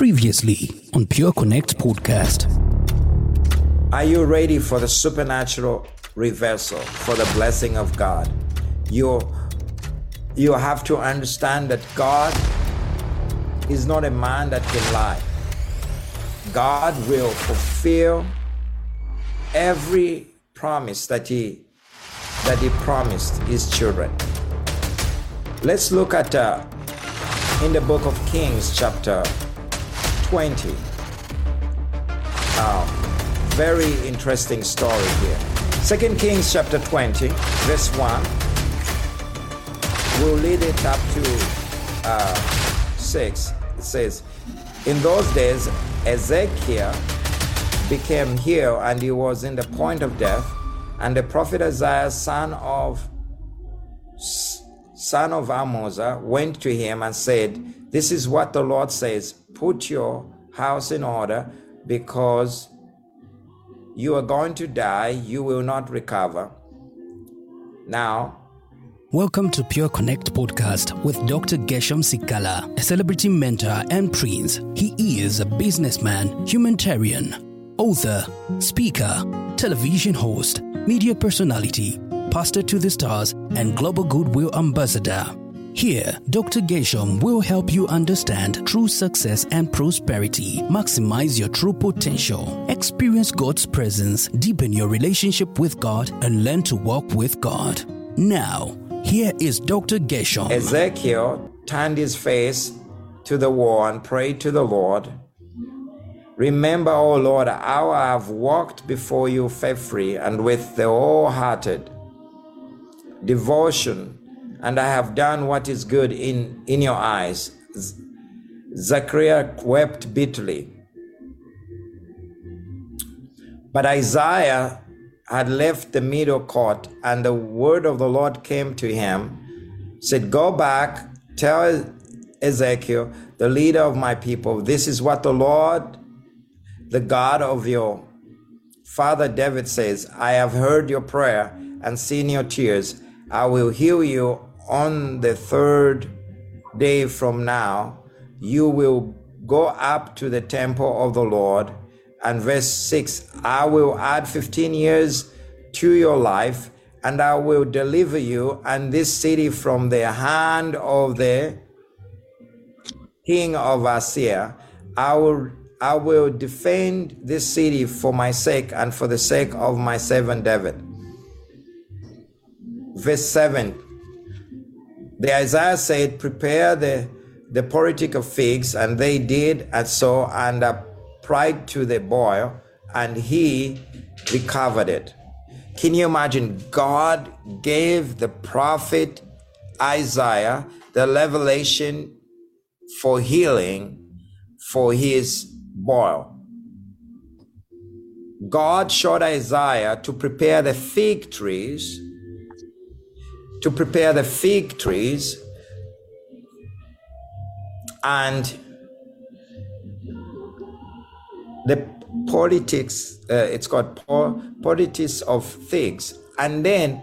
Previously on Pure Connect podcast. Are you ready for the supernatural reversal, for the blessing of God? You, you have to understand that God is not a man that can lie. God will fulfill every promise that he that he promised his children. Let's look at uh, in the book of Kings, chapter 20. Um, very interesting story here. Second Kings, chapter 20, verse 1. We'll lead it up to uh, 6. It says, In those days, Ezekiel became ill and he was in the point of death. And the prophet Isaiah, son of son of Amoza, went to him and said, This is what the Lord says: Put your house in order, because you are going to die. You will not recover. Now, Welcome to Pure Connect podcast with Dr. Gershom Sikala, a celebrity mentor and prince. He is a businessman, humanitarian, author, speaker, television host, media personality, pastor to the stars, and global goodwill ambassador. Here, Dr. Gershom will help you understand true success and prosperity, maximize your true potential, experience God's presence, deepen your relationship with God, and learn to walk with God. Now, here is Dr. Gershom. Ezekiel turned his face to the wall and prayed to the Lord. Remember, O Lord, how I have walked before you faithfully and with the wholehearted devotion, and I have done what is good in, in your eyes. Hezekiah wept bitterly. But Isaiah had left the middle court, and the word of the Lord came to him, said, Go back, tell Ezekiel, the leader of my people, this is what the Lord, the God of your father David says, I have heard your prayer and seen your tears. I will heal you on the third day from now. You will go up to the temple of the Lord and verse 6 I will add 15 years to your life, and I will deliver you and this city from the hand of the king of Assyria. I will, I will defend this city for my sake and for the sake of my servant David. Verse 7 The Isaiah said, Prepare the, the poultice of figs, and they did, and so, and applied to the boil, and he recovered it. Can you imagine? God gave the prophet Isaiah the revelation for healing for his boil. God showed Isaiah to prepare the fig trees, to prepare the fig trees, and the poultices, uh, it's called po- poultices of figs. And then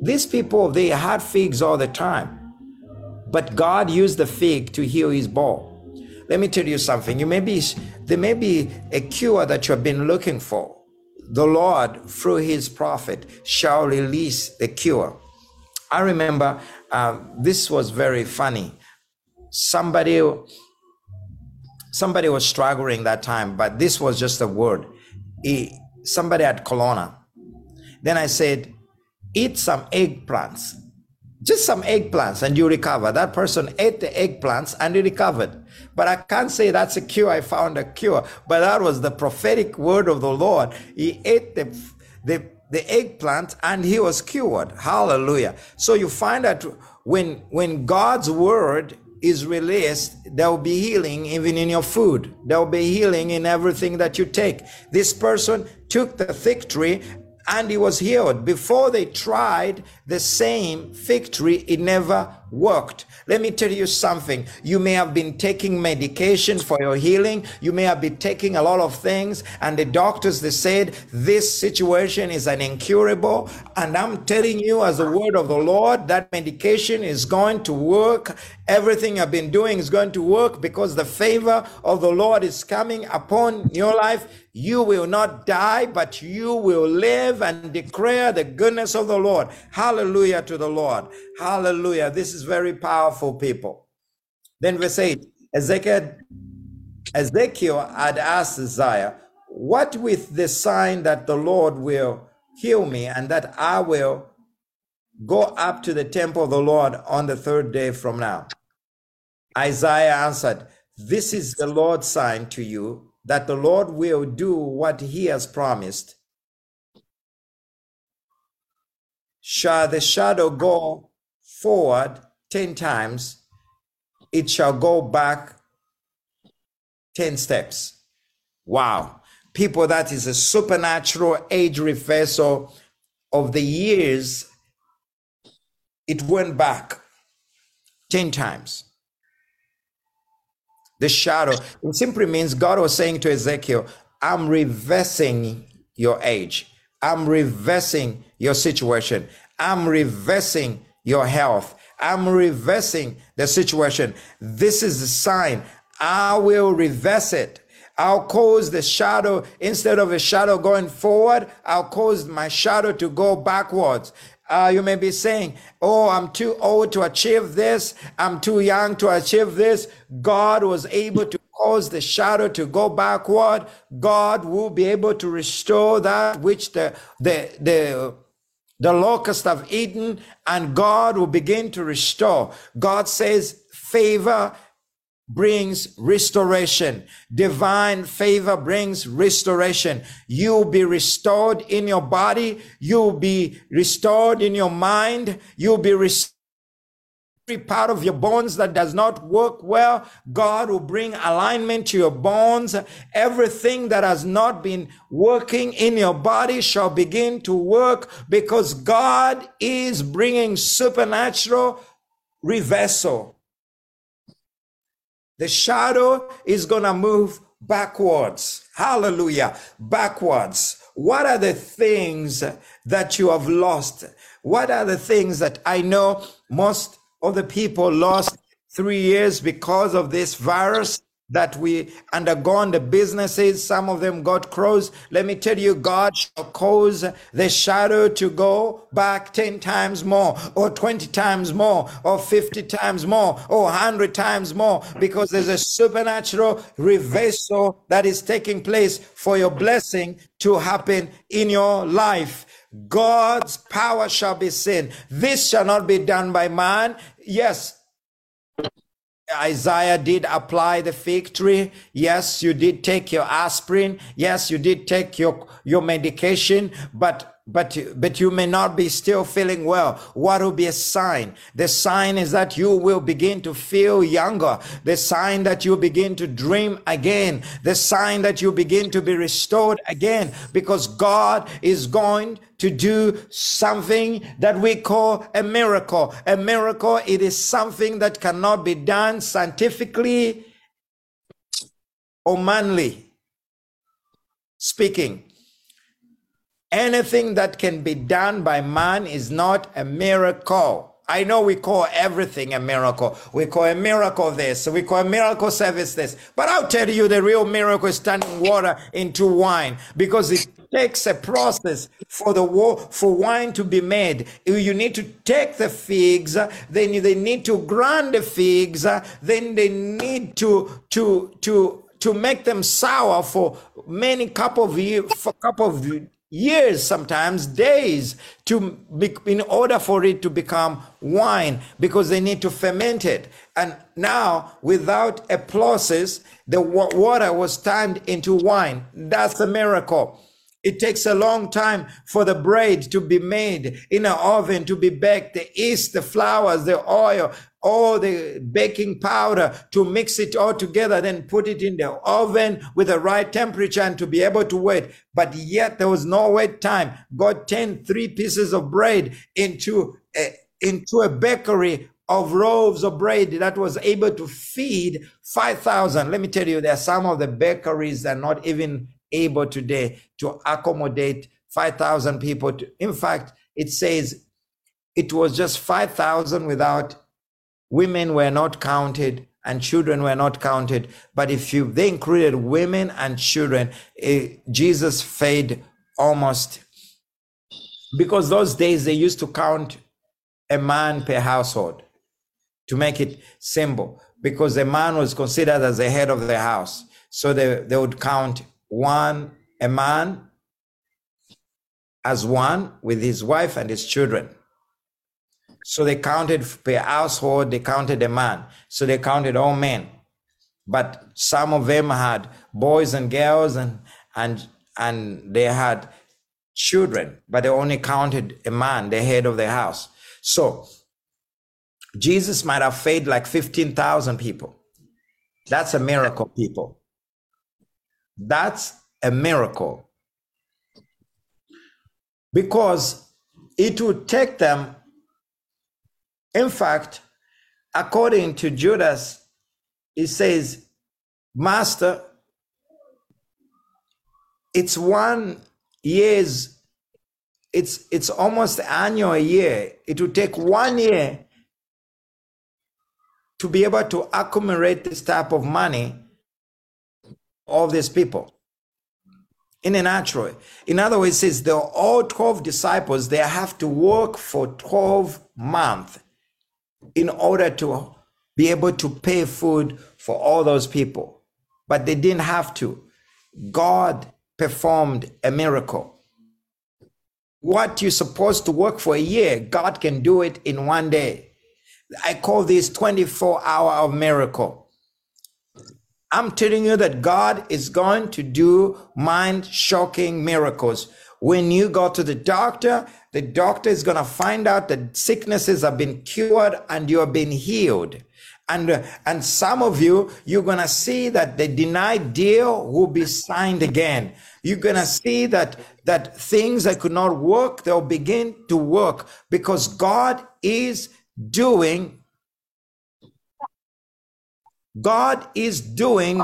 these people, they had figs all the time. But God used the fig to heal his ball Let me tell you something. You may be, there may be a cure that you have been looking for. The Lord, through his prophet, shall release the cure. I remember uh, this was very funny. Somebody somebody was struggling that time, but this was just a word. He, somebody had colonna. Then I said, eat some eggplants, just some eggplants, and you recover. That person ate the eggplants and he recovered. But I can't say that's a cure. I found a cure, but that was the prophetic word of the Lord. He ate the the the eggplant and he was cured. Hallelujah. So you find that when when God's word is released, there will be healing even in your food. There will be healing in everything that you take. This person took the fig tree and he was healed. Before they tried, the same fig tree, it never worked. Let me tell you something. You may have been taking medication for your healing. You may have been taking a lot of things and the doctors, they said this situation is an incurable. And I'm telling you as the word of the Lord, that medication is going to work. Everything I've been doing is going to work because the favor of the Lord is coming upon your life. You will not die, but you will live and declare the goodness of the Lord. Hallelujah to the Lord. Hallelujah. This is very powerful, people. Then we say, Ezekiel, Ezekiel had asked Isaiah, What with the sign that the Lord will heal me and that I will go up to the temple of the Lord on the third day from now? Isaiah answered, This is the Lord's sign to you that the Lord will do what he has promised. Shall the shadow go forward 10 times, it shall go back 10 steps. Wow. People, that is a supernatural age reversal of the years. It went back 10 times. The shadow, it simply means God was saying to Ezekiel, I'm reversing your age. I'm reversing your situation. I'm reversing your health. I'm reversing the situation. This is the sign. I will reverse it. I'll cause the shadow, instead of a shadow going forward, I'll cause my shadow to go backwards. Uh, you may be saying, Oh, I'm too old to achieve this. I'm too young to achieve this. God was able to cause the shadow to go backward. God will be able to restore that which the, the, the, the locust of Eden, and God will begin to restore. God says favor brings restoration. Divine favor brings restoration. You'll be restored in your body. You'll be restored in your mind. You'll be restored every part of your bones that does not work well, God will bring alignment to your bones. Everything that has not been working in your body shall begin to work because God is bringing supernatural reversal. The shadow is going to move backwards. Hallelujah. Backwards. What are the things that you have lost? What are the things that I know most other people lost three years because of this virus that we undergone the businesses some of them got closed let me tell you god shall cause the shadow to go back 10 times more or 20 times more or 50 times more or 100 times more because there's a supernatural reversal that is taking place for your blessing to happen in your life God's power shall be seen. This shall not be done by man. Yes, Isaiah did apply the fig tree. Yes, you did take your aspirin. Yes, you did take your, your medication, but but but you may not be still feeling well. What will be a sign? The sign is that you will begin to feel younger. The sign that you begin to dream again. The sign that you begin to be restored again. Because god is going to do something that we call a miracle. A miracle it is something that cannot be done scientifically or manly. Speaking Anything that can be done by man is not a miracle. I know we call everything a miracle. We call a miracle this. We call a miracle service this. But I'll tell you the real miracle is turning water into wine because it takes a process for the for wine to be made. You need to take the figs, then they need to grind the figs, then they need to to to to make them sour for many couple of years, for couple of years, sometimes days, to be, in order for it to become wine, because they need to ferment it. And now, without a process, the water was turned into wine. That's a miracle. It takes a long time for the bread to be made in an oven to be baked, the yeast, the flours, the oil, all the baking powder to mix it all together, then put it in the oven with the right temperature and to be able to wait. But yet there was no wait time. God turned three pieces of bread into a, into a bakery of loaves of bread that was able to feed 5,000. Let me tell you, there are some of the bakeries that are not even able today to accommodate 5,000 people. To, in fact, it says it was just 5,000 without women were not counted and children were not counted. But if you they included women and children, eh, Jesus fed almost because those days they used to count a man per household to make it simple because the man was considered as the head of the house. So they, they would count one, a man as one with his wife and his children. So they counted per household, they counted a man. So they counted all men. But some of them had boys and girls and and and they had children, but they only counted a man, the head of the house. So Jesus might have fed like 15,000 people. That's a miracle, people. That's a miracle. Because it would take them, in fact, according to Judas, he says, Master, it's one year's, it's it's almost annual year. It would take one year to be able to accumulate this type of money of these people in a natural in other words says the all 12 disciples they have to work for 12 months in order to be able to pay food for all those people but they didn't have to god performed a miracle what you're supposed to work for a year god can do it in one day I call this 24 hour of miracle. I'm telling you that God is going to do mind shocking miracles. When you go to the doctor, the doctor is going to find out that sicknesses have been cured and you have been healed. And, and some of you, you're going to see that the denied deal will be signed again. You're going to see that, that things that could not work, they'll begin to work because God is doing God is doing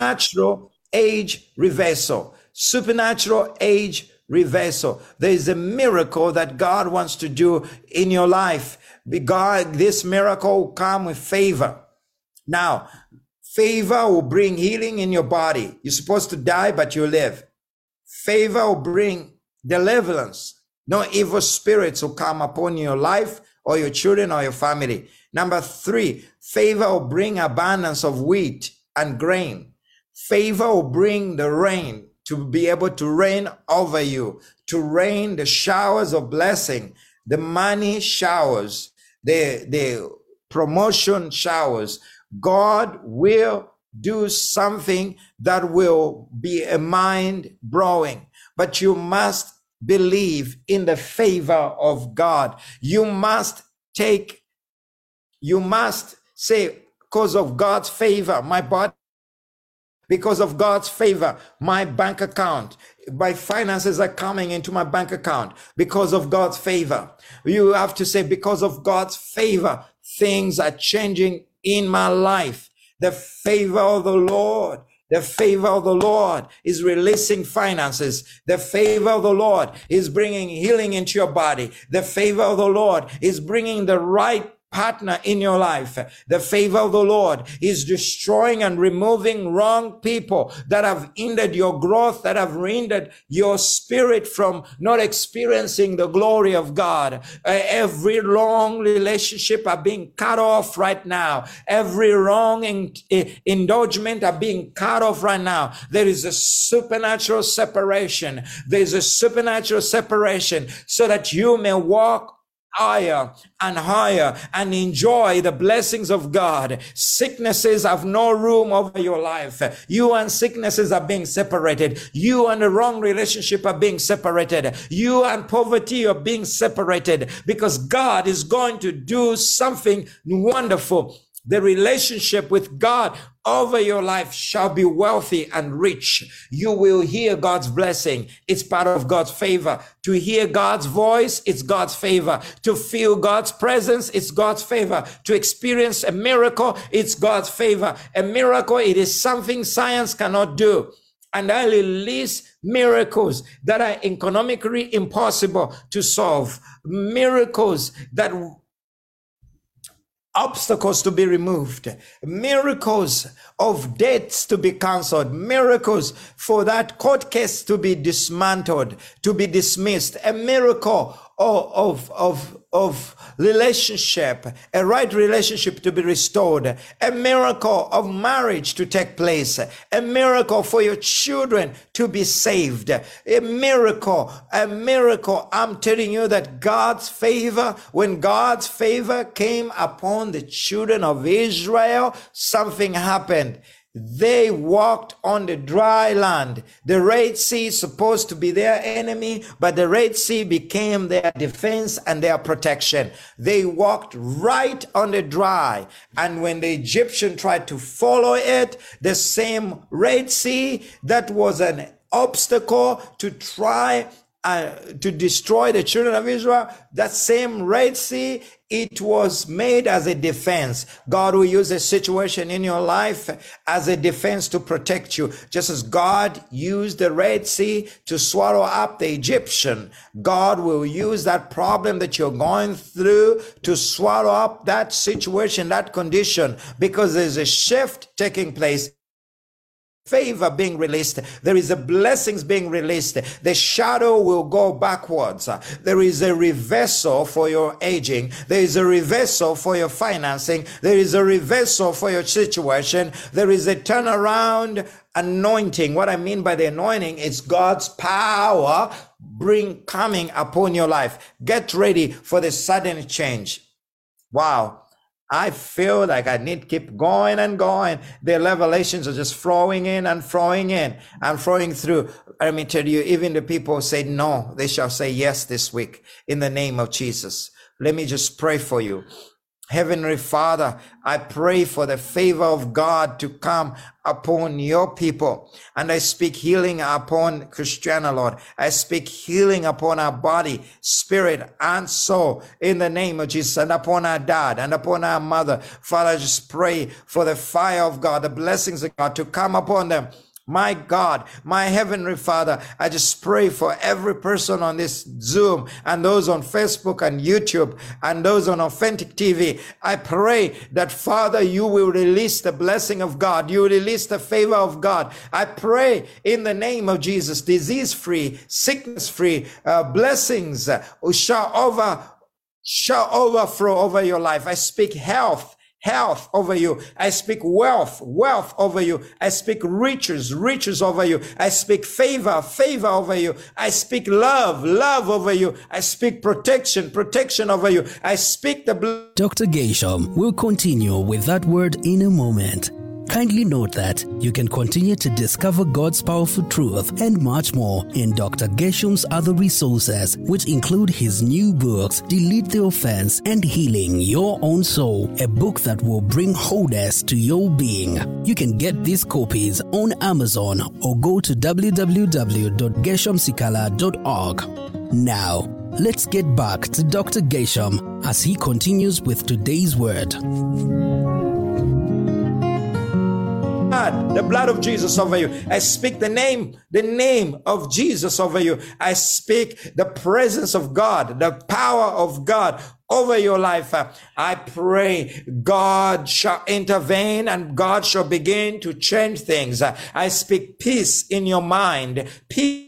natural age reversal, supernatural age reversal. There is a miracle that God wants to do in your life. God, this miracle will come with favor. Now, favor will bring healing in your body. You're supposed to die, but you live. Favor will bring deliverance. No evil spirits will come upon your life or your children or your family. Number three, favor will bring abundance of wheat and grain. Favor will bring the rain to be able to rain over you, to rain the showers of blessing, the money showers, the, the promotion showers. God will do something that will be a mind blowing, but you must believe in the favor of God. You must take, you must say, because of God's favor, my body, because of God's favor, my bank account, my finances are coming into my bank account because of God's favor. You have to say, because of God's favor, things are changing in my life. The favor of the Lord the favor of the Lord is releasing finances. The favor of the Lord is bringing healing into your body. The favor of the Lord is bringing the right partner in your life. The favor of the Lord is destroying and removing wrong people that have hindered your growth, that have hindered your spirit from not experiencing the glory of God. Uh, every wrong relationship are being cut off right now. Every wrong in, uh, indulgement are being cut off right now. There is a supernatural separation. There is a supernatural separation so that you may walk higher and higher and enjoy the blessings of God. Sicknesses have no room over your life. You and sicknesses are being separated. You and the wrong relationship are being separated. You and poverty are being separated because God is going to do something wonderful the relationship with God over your life shall be wealthy and rich. You will hear God's blessing. It's part of God's favor. To hear God's voice, it's God's favor. To feel God's presence, it's God's favor. To experience a miracle, it's God's favor. A miracle, it is something science cannot do. And I release miracles that are economically impossible to solve. Miracles that obstacles to be removed, miracles of debts to be cancelled, miracles for that court case to be dismantled, to be dismissed, a miracle of, of, of relationship, a right relationship to be restored, a miracle of marriage to take place, a miracle for your children to be saved, a miracle, a miracle. I'm telling you that God's favor, when God's favor came upon the children of Israel, something happened. They walked on the dry land. The Red Sea supposed to be their enemy, but the Red Sea became their defense and their protection. They walked right on the dry. And when the Egyptian tried to follow it, the same Red Sea that was an obstacle to try uh, to destroy the children of Israel, that same Red Sea, it was made as a defense. God will use a situation in your life as a defense to protect you. Just as God used the Red Sea to swallow up the Egyptian, God will use that problem that you're going through to swallow up that situation, that condition, because there's a shift taking place favor being released. There is a blessings being released. The shadow will go backwards. There is a reversal for your aging. There is a reversal for your financing. There is a reversal for your situation. There is a turnaround anointing. What I mean by the anointing is God's power bring coming upon your life. Get ready for the sudden change. Wow. I feel like I need to keep going and going. The revelations are just flowing in and flowing in and flowing through. Let me tell you, even the people say no, they shall say yes this week in the name of Jesus. Let me just pray for you. Heavenly Father, I pray for the favor of God to come upon your people. And I speak healing upon Christiana, Lord. I speak healing upon our body, spirit, and soul in the name of Jesus and upon our dad and upon our mother. Father, I just pray for the fire of God, the blessings of God to come upon them my God, my Heavenly Father, I just pray for every person on this Zoom and those on Facebook and YouTube and those on Authentic TV. I pray that Father, you will release the blessing of God. You release the favor of God. I pray in the name of Jesus, disease free, sickness free, uh, blessings uh, shall over, shall overflow over your life. I speak health health over you. I speak wealth, wealth over you. I speak riches, riches over you. I speak favor, favor over you. I speak love, love over you. I speak protection, protection over you. I speak the blood. Dr. Gershom will continue with that word in a moment. Kindly note that you can continue to discover God's powerful truth and much more in Dr. Gershom's other resources, which include his new books, Delete the Offense and Healing Your Own Soul, a book that will bring wholeness to your being. You can get these copies on Amazon or go to www.gershomsikala.org. Now, let's get back to Dr. Gershom as he continues with today's word. Blood, the blood of Jesus over you. I speak the name, the name of Jesus over you. I speak the presence of God, the power of God over your life. I pray God shall intervene and God shall begin to change things. I speak peace in your mind, peace.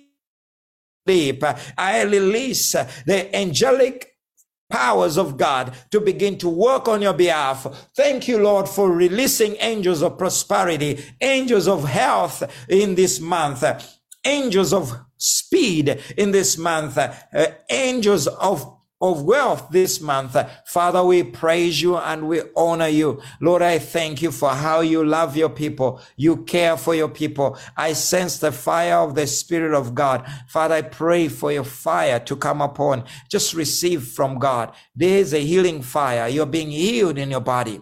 I release the angelic powers of God to begin to work on your behalf. Thank you, Lord, for releasing angels of prosperity, angels of health in this month, angels of speed in this month, uh, angels of of wealth this month. Father, we praise you and we honor you. Lord, I thank you for how you love your people. You care for your people. I sense the fire of the Spirit of God. Father, I pray for your fire to come upon. Just receive from God. There is a healing fire. You're being healed in your body,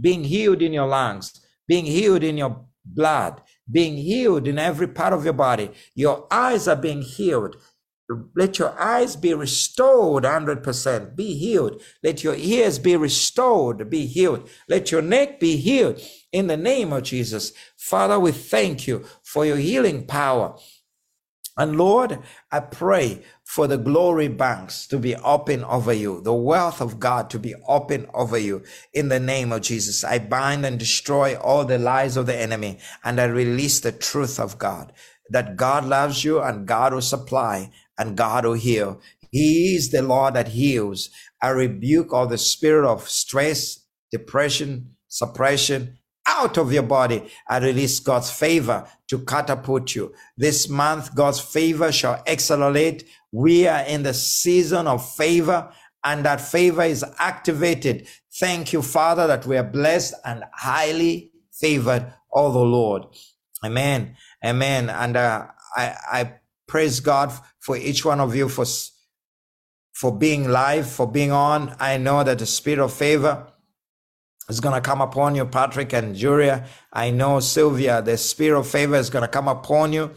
being healed in your lungs, being healed in your blood, being healed in every part of your body. Your eyes are being healed. Let your eyes be restored 100%, be healed. Let your ears be restored, be healed. Let your neck be healed in the name of Jesus. Father, we thank you for your healing power. And Lord, I pray for the glory banks to be open over you, the wealth of God to be open over you in the name of Jesus. I bind and destroy all the lies of the enemy and I release the truth of God that God loves you and God will supply and God will heal. He is the Lord that heals. I rebuke all the spirit of stress, depression, suppression out of your body. I release God's favor to catapult you. This month, God's favor shall accelerate. We are in the season of favor and that favor is activated. Thank you, Father, that we are blessed and highly favored oh the Lord. Amen. Amen. And uh, I, I praise God for each one of you for, for being live, for being on. I know that the spirit of favor is going to come upon you, Patrick and Julia. I know Sylvia, the spirit of favor is going to come upon you.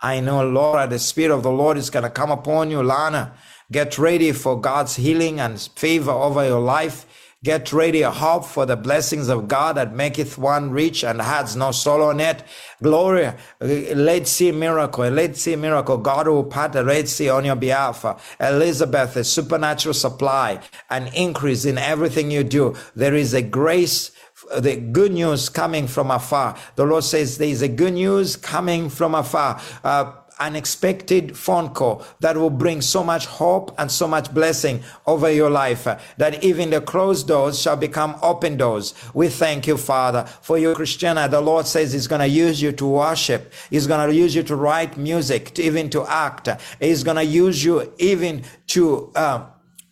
I know Laura, the spirit of the Lord is going to come upon you. Lana, get ready for God's healing and favor over your life. Get ready, a hope for the blessings of God that maketh one rich and has no sorrow in it. Glory, let's see miracle. Let's see miracle. God will part the Red Sea on your behalf. Elizabeth, a supernatural supply, an increase in everything you do. There is a grace the good news coming from afar. The Lord says there is a good news coming from afar. Uh, unexpected phone call that will bring so much hope and so much blessing over your life uh, that even the closed doors shall become open doors. We thank you, Father, for your Christiana. The Lord says He's going to use you to worship. He's going to use you to write music, to even to act. He's going to use you even to, uh,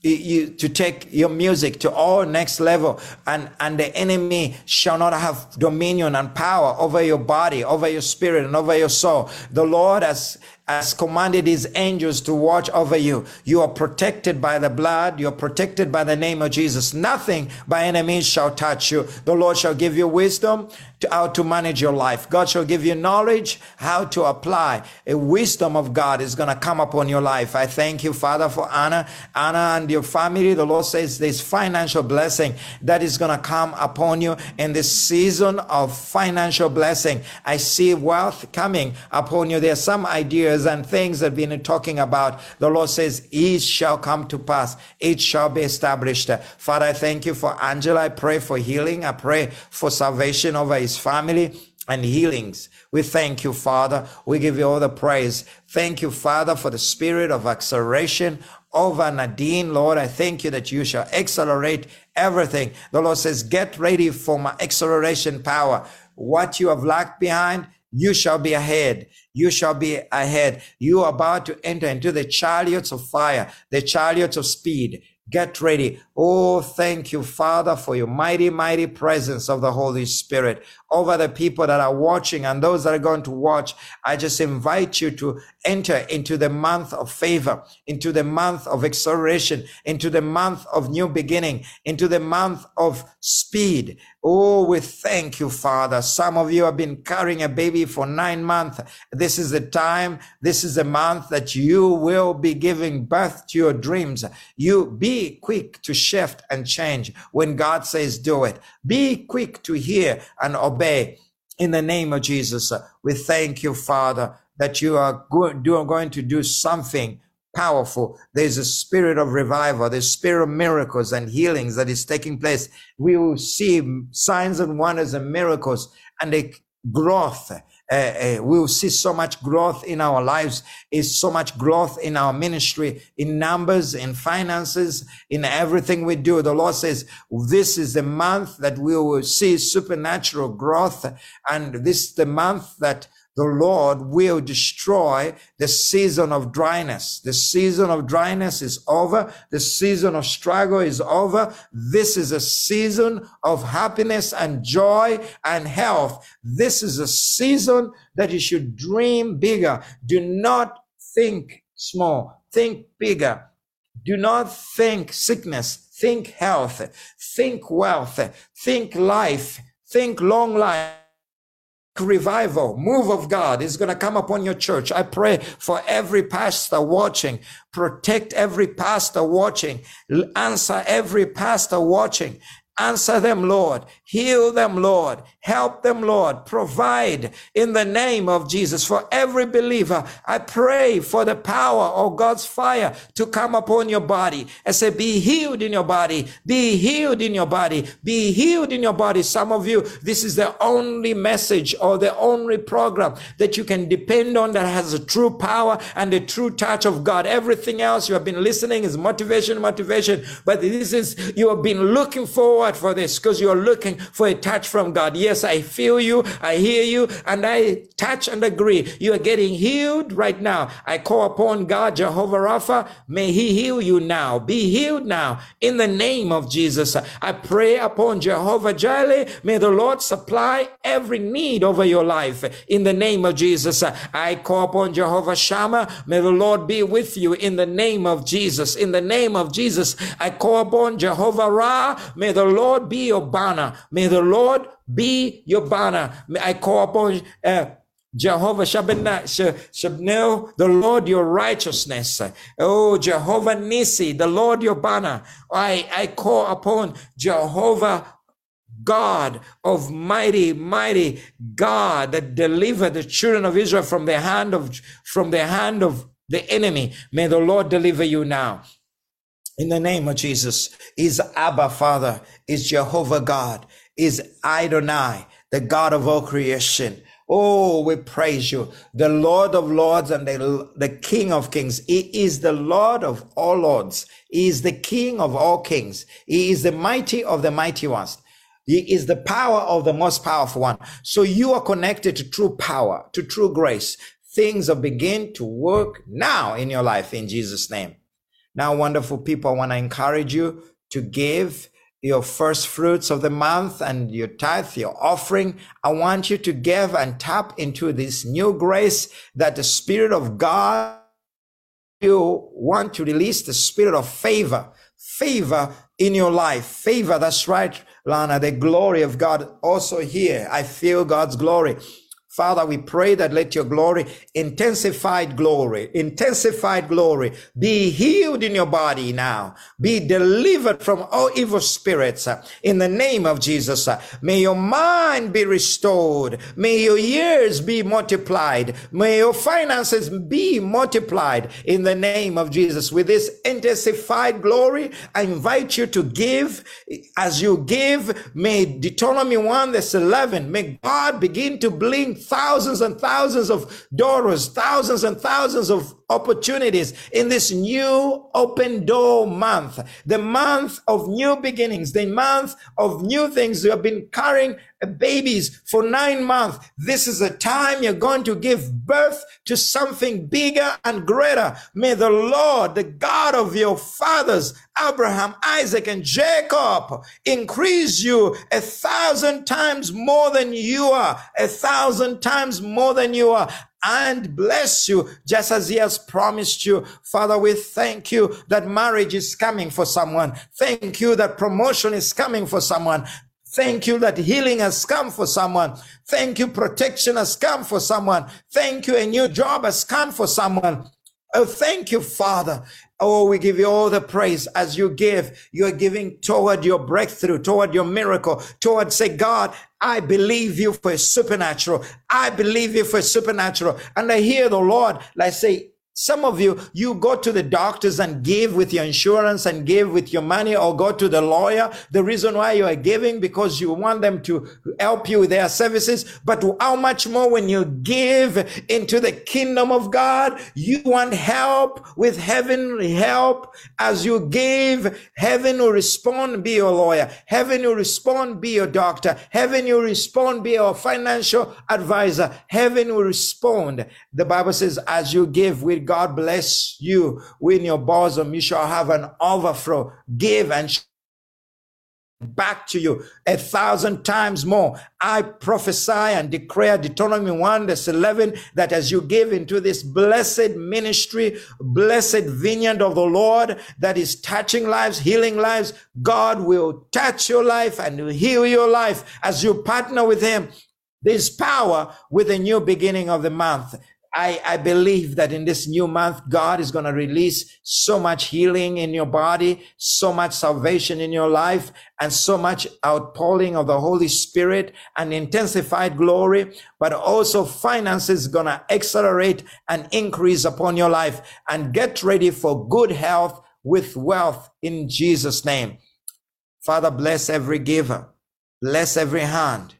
you, to take your music to all next level and, and the enemy shall not have dominion and power over your body, over your spirit and over your soul. The Lord has, has commanded his angels to watch over you. You are protected by the blood. You're protected by the name of Jesus. Nothing by enemies shall touch you. The Lord shall give you wisdom to how to manage your life. God shall give you knowledge how to apply. A wisdom of God is going to come upon your life. I thank you, Father, for Anna, Anna and your family. The Lord says there's financial blessing that is going to come upon you in this season of financial blessing. I see wealth coming upon you. There are some ideas and things that we've been talking about. The Lord says it shall come to pass. It shall be established. Father, I thank you for Angela. I pray for healing. I pray for salvation over his family and healings. We thank you, Father. We give you all the praise. Thank you, Father, for the spirit of acceleration over Nadine. Lord, I thank you that you shall accelerate everything. The Lord says, get ready for my acceleration power. What you have lagged behind, you shall be ahead. You shall be ahead. You are about to enter into the chariots of fire, the chariots of speed. Get ready. Oh, thank you, Father, for your mighty, mighty presence of the Holy Spirit over the people that are watching and those that are going to watch. I just invite you to enter into the month of favor, into the month of acceleration, into the month of new beginning, into the month of speed. Oh, we thank you, Father. Some of you have been carrying a baby for nine months. This is the time. This is the month that you will be giving birth to your dreams. You be quick to shift and change when God says do it. Be quick to hear and obey in the name of Jesus. We thank you, Father, that you are going to do something powerful. There's a spirit of revival. There's spirit of miracles and healings that is taking place. We will see signs and wonders and miracles and a growth. Uh, uh, we will see so much growth in our lives. Is so much growth in our ministry, in numbers, in finances, in everything we do. The Lord says this is the month that we will see supernatural growth, and this is the month that the Lord will destroy the season of dryness. The season of dryness is over. The season of struggle is over. This is a season of happiness and joy and health. This is a season that you should dream bigger. Do not think small. Think bigger. Do not think sickness. Think health. Think wealth. Think life. Think long life revival, move of God is going to come upon your church. I pray for every pastor watching, protect every pastor watching, answer every pastor watching, Answer them, Lord. Heal them, Lord. Help them, Lord. Provide in the name of Jesus for every believer. I pray for the power of God's fire to come upon your body. I say, be healed in your body. Be healed in your body. Be healed in your body. Some of you, this is the only message or the only program that you can depend on that has a true power and a true touch of God. Everything else you have been listening is motivation, motivation. But this is, you have been looking forward for this because you're looking for a touch from God. Yes, I feel you. I hear you and I touch and agree. You are getting healed right now. I call upon God, Jehovah Rapha. May he heal you now. Be healed now in the name of Jesus. I pray upon Jehovah Jireh. May the Lord supply every need over your life in the name of Jesus. I call upon Jehovah Shammah. May the Lord be with you in the name of Jesus. In the name of Jesus, I call upon Jehovah Ra. May the Lord be your banner. May the Lord be your banner. May I call upon uh, Jehovah Shabnel, the Lord your righteousness. Oh, Jehovah Nisi, the Lord your banner. I, I call upon Jehovah God of mighty, mighty God that delivered the children of Israel from the hand of, from the hand of the enemy. May the Lord deliver you now in the name of Jesus is Abba Father, is Jehovah God, is Adonai, the God of all creation. Oh, we praise you, the Lord of Lords and the, the King of Kings. He is the Lord of all Lords. He is the King of all kings. He is the mighty of the mighty ones. He is the power of the most powerful one. So you are connected to true power, to true grace. Things are begin to work now in your life in Jesus' name. Now, wonderful people, I want to encourage you to give your first fruits of the month and your tithe, your offering. I want you to give and tap into this new grace that the Spirit of God you want to release the spirit of favor, favor in your life. Favor. That's right, Lana. The glory of God also here. I feel God's glory. Father, we pray that let your glory, intensified glory, intensified glory, be healed in your body now. Be delivered from all evil spirits uh, in the name of Jesus. Uh, may your mind be restored. May your years be multiplied. May your finances be multiplied in the name of Jesus. With this intensified glory, I invite you to give. As you give, may Deuteronomy 1 verse 11, may God begin to blink thousands and thousands of doors, thousands and thousands of opportunities in this new open door month, the month of new beginnings, the month of new things. You have been carrying babies for nine months. This is a time you're going to give birth to something bigger and greater. May the Lord, the God of your fathers, Abraham, Isaac, and Jacob, increase you a thousand times more than you are, a thousand times more than you are and bless you just as he has promised you. Father, we thank you that marriage is coming for someone. Thank you that promotion is coming for someone. Thank you that healing has come for someone. Thank you protection has come for someone. Thank you a new job has come for someone. Oh, thank you, Father. Oh, we give you all the praise as you give. You are giving toward your breakthrough, toward your miracle, toward say, God, I believe you for supernatural. I believe you for supernatural. And I hear the Lord, like say, Some of you, you go to the doctors and give with your insurance and give with your money or go to the lawyer. The reason why you are giving because you want them to help you with their services. But how much more when you give into the kingdom of God? You want help with heavenly help. As you give, heaven will respond, be your lawyer. Heaven will respond, be your doctor. Heaven will respond, be your financial advisor. Heaven will respond. The Bible says, as you give with God bless you in your bosom. You shall have an overflow. Give and back to you a thousand times more. I prophesy and declare Deuteronomy 1 verse 11 that as you give into this blessed ministry, blessed vineyard of the Lord that is touching lives, healing lives, God will touch your life and heal your life as you partner with him. There's power with a new beginning of the month. I, I believe that in this new month, God is going to release so much healing in your body, so much salvation in your life, and so much outpouring of the Holy Spirit and intensified glory, but also finances is going to accelerate and increase upon your life and get ready for good health with wealth in Jesus name. Father, bless every giver. Bless every hand.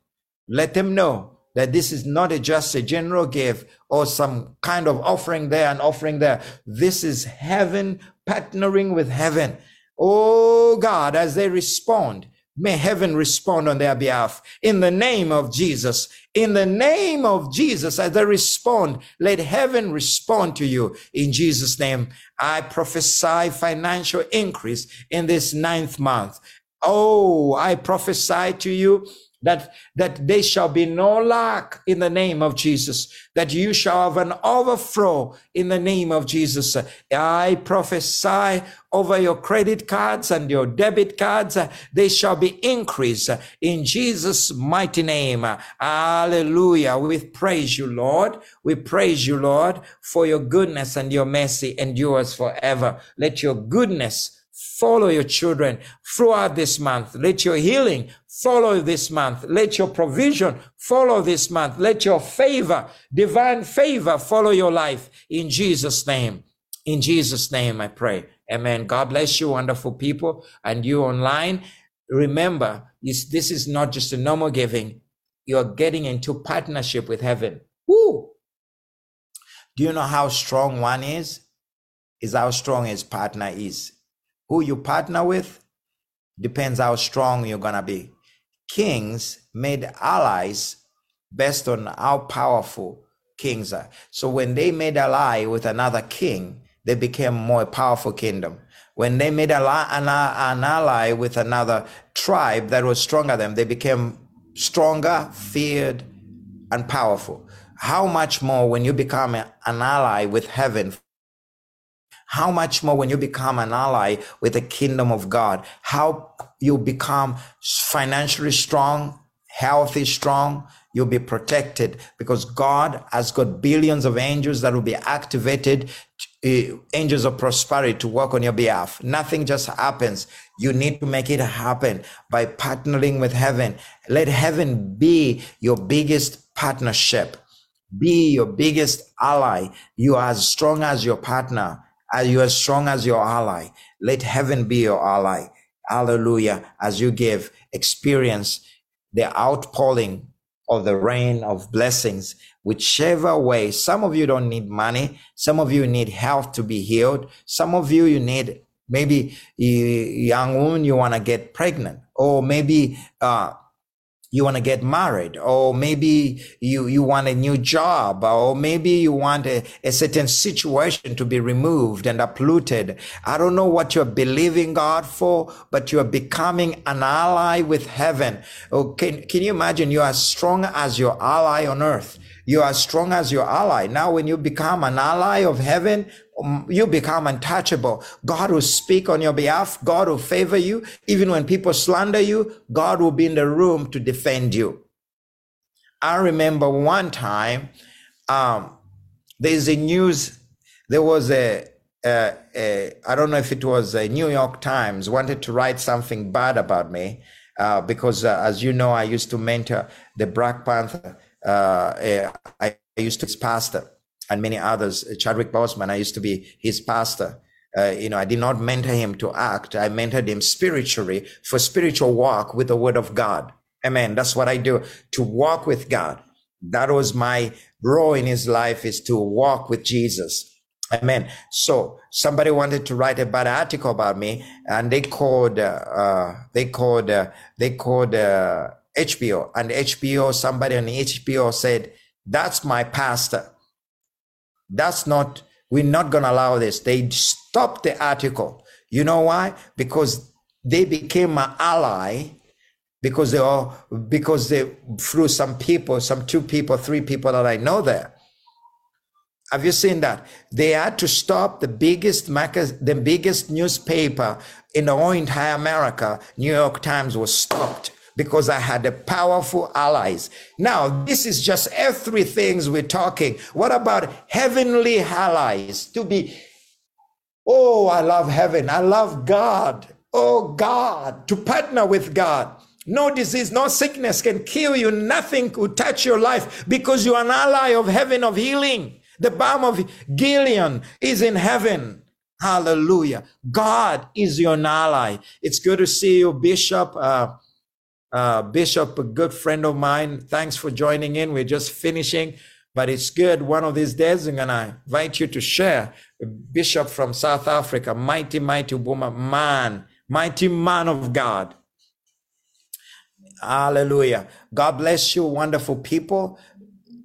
Let them know that this is not a, just a general gift or some kind of offering there and offering there. This is heaven partnering with heaven. Oh God, as they respond, may heaven respond on their behalf. In the name of Jesus, in the name of Jesus, as they respond, let heaven respond to you. In Jesus' name, I prophesy financial increase in this ninth month. Oh, I prophesy to you that, that there shall be no lack in the name of Jesus, that you shall have an overflow in the name of Jesus. I prophesy over your credit cards and your debit cards, they shall be increased in Jesus' mighty name. Hallelujah. We praise you, Lord. We praise you, Lord, for your goodness and your mercy endures forever. Let your goodness follow your children throughout this month. Let your healing follow this month. Let your provision follow this month. Let your favor, divine favor follow your life in Jesus' name. In Jesus' name, I pray. Amen. God bless you, wonderful people. And you online, remember, this is not just a normal giving. You're getting into partnership with heaven. Woo! Do you know how strong one is? Is how strong his partner is. Who you partner with depends how strong you're going to be. Kings made allies based on how powerful kings are. So when they made ally with another king, they became more powerful kingdom. When they made ally, an, an ally with another tribe that was stronger than them, they became stronger, feared, and powerful. How much more when you become an ally with heaven how much more when you become an ally with the kingdom of God, how you become financially strong, healthy, strong, you'll be protected because God has got billions of angels that will be activated, uh, angels of prosperity to work on your behalf. Nothing just happens. You need to make it happen by partnering with heaven. Let heaven be your biggest partnership. Be your biggest ally. You are as strong as your partner. Are you as strong as your ally? Let heaven be your ally. Hallelujah. As you give, experience the outpouring of the rain of blessings, whichever way. Some of you don't need money. Some of you need health to be healed. Some of you, you need maybe a young woman, you want to get pregnant or maybe, uh, you want to get married or maybe you, you want a new job or maybe you want a, a certain situation to be removed and uprooted. I don't know what you're believing God for, but you're becoming an ally with heaven. Oh, can, can you imagine you are strong as your ally on earth? You are strong as your ally. Now, when you become an ally of heaven, you become untouchable. God will speak on your behalf. God will favor you. Even when people slander you, God will be in the room to defend you. I remember one time, um, there's a news, there was a, a, a, I don't know if it was a New York Times wanted to write something bad about me. Uh, because uh, as you know, I used to mentor the Black Panther. Uh, I used to be pastor and many others. Chadwick Boseman, I used to be his pastor. Uh, you know, I did not mentor him to act. I mentored him spiritually for spiritual walk with the word of God. Amen. That's what I do to walk with God. That was my role in his life is to walk with Jesus. Amen. So somebody wanted to write a bad article about me and they called, uh, uh they called, uh, they called, uh, HBO and HBO, somebody on HBO said, that's my pastor. That's not, we're not going to allow this. They stopped the article. You know why? Because they became my ally because they all because they through some people, some two people, three people that I know there. Have you seen that? They had to stop the biggest the biggest newspaper in the whole entire America. New York Times was stopped because I had a powerful allies. Now, this is just earthly things we're talking. What about heavenly allies to be? Oh, I love heaven. I love God. Oh, God, to partner with God. No disease, no sickness can kill you. Nothing could touch your life because you're an ally of heaven of healing. The balm of Gilead is in heaven. Hallelujah. God is your ally. It's good to see you, Bishop. Uh, uh, Bishop, a good friend of mine. Thanks for joining in. We're just finishing, but it's good. One of these days, I'm going to invite you to share. Bishop from South Africa, mighty, mighty woman, man, mighty man of God Hallelujah. God bless you, wonderful people.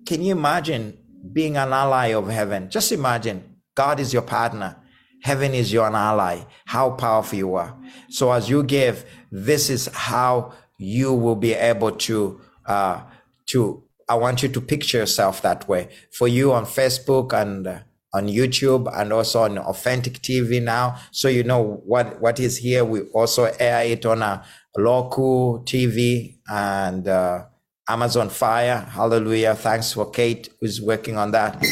Can you imagine being an ally of heaven? Just imagine God is your partner. Heaven is your ally. How powerful you are. So as you give, this is how you will be able to, uh, to, I want you to picture yourself that way. For you on Facebook and uh, on YouTube and also on Authentic TV now. So you know what, what is here. We also air it on a local TV and uh, Amazon Fire. Hallelujah. Thanks for Kate who's working on that.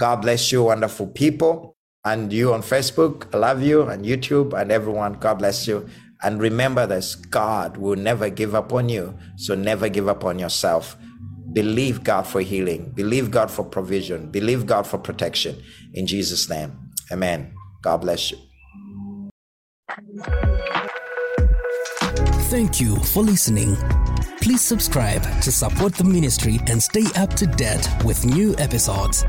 God bless you, wonderful people. And you on Facebook, I love you, and YouTube, and everyone, God bless you. And remember this God will never give up on you. So never give up on yourself. Believe God for healing. Believe God for provision. Believe God for protection. In Jesus' name. Amen. God bless you. Thank you for listening. Please subscribe to support the ministry and stay up to date with new episodes.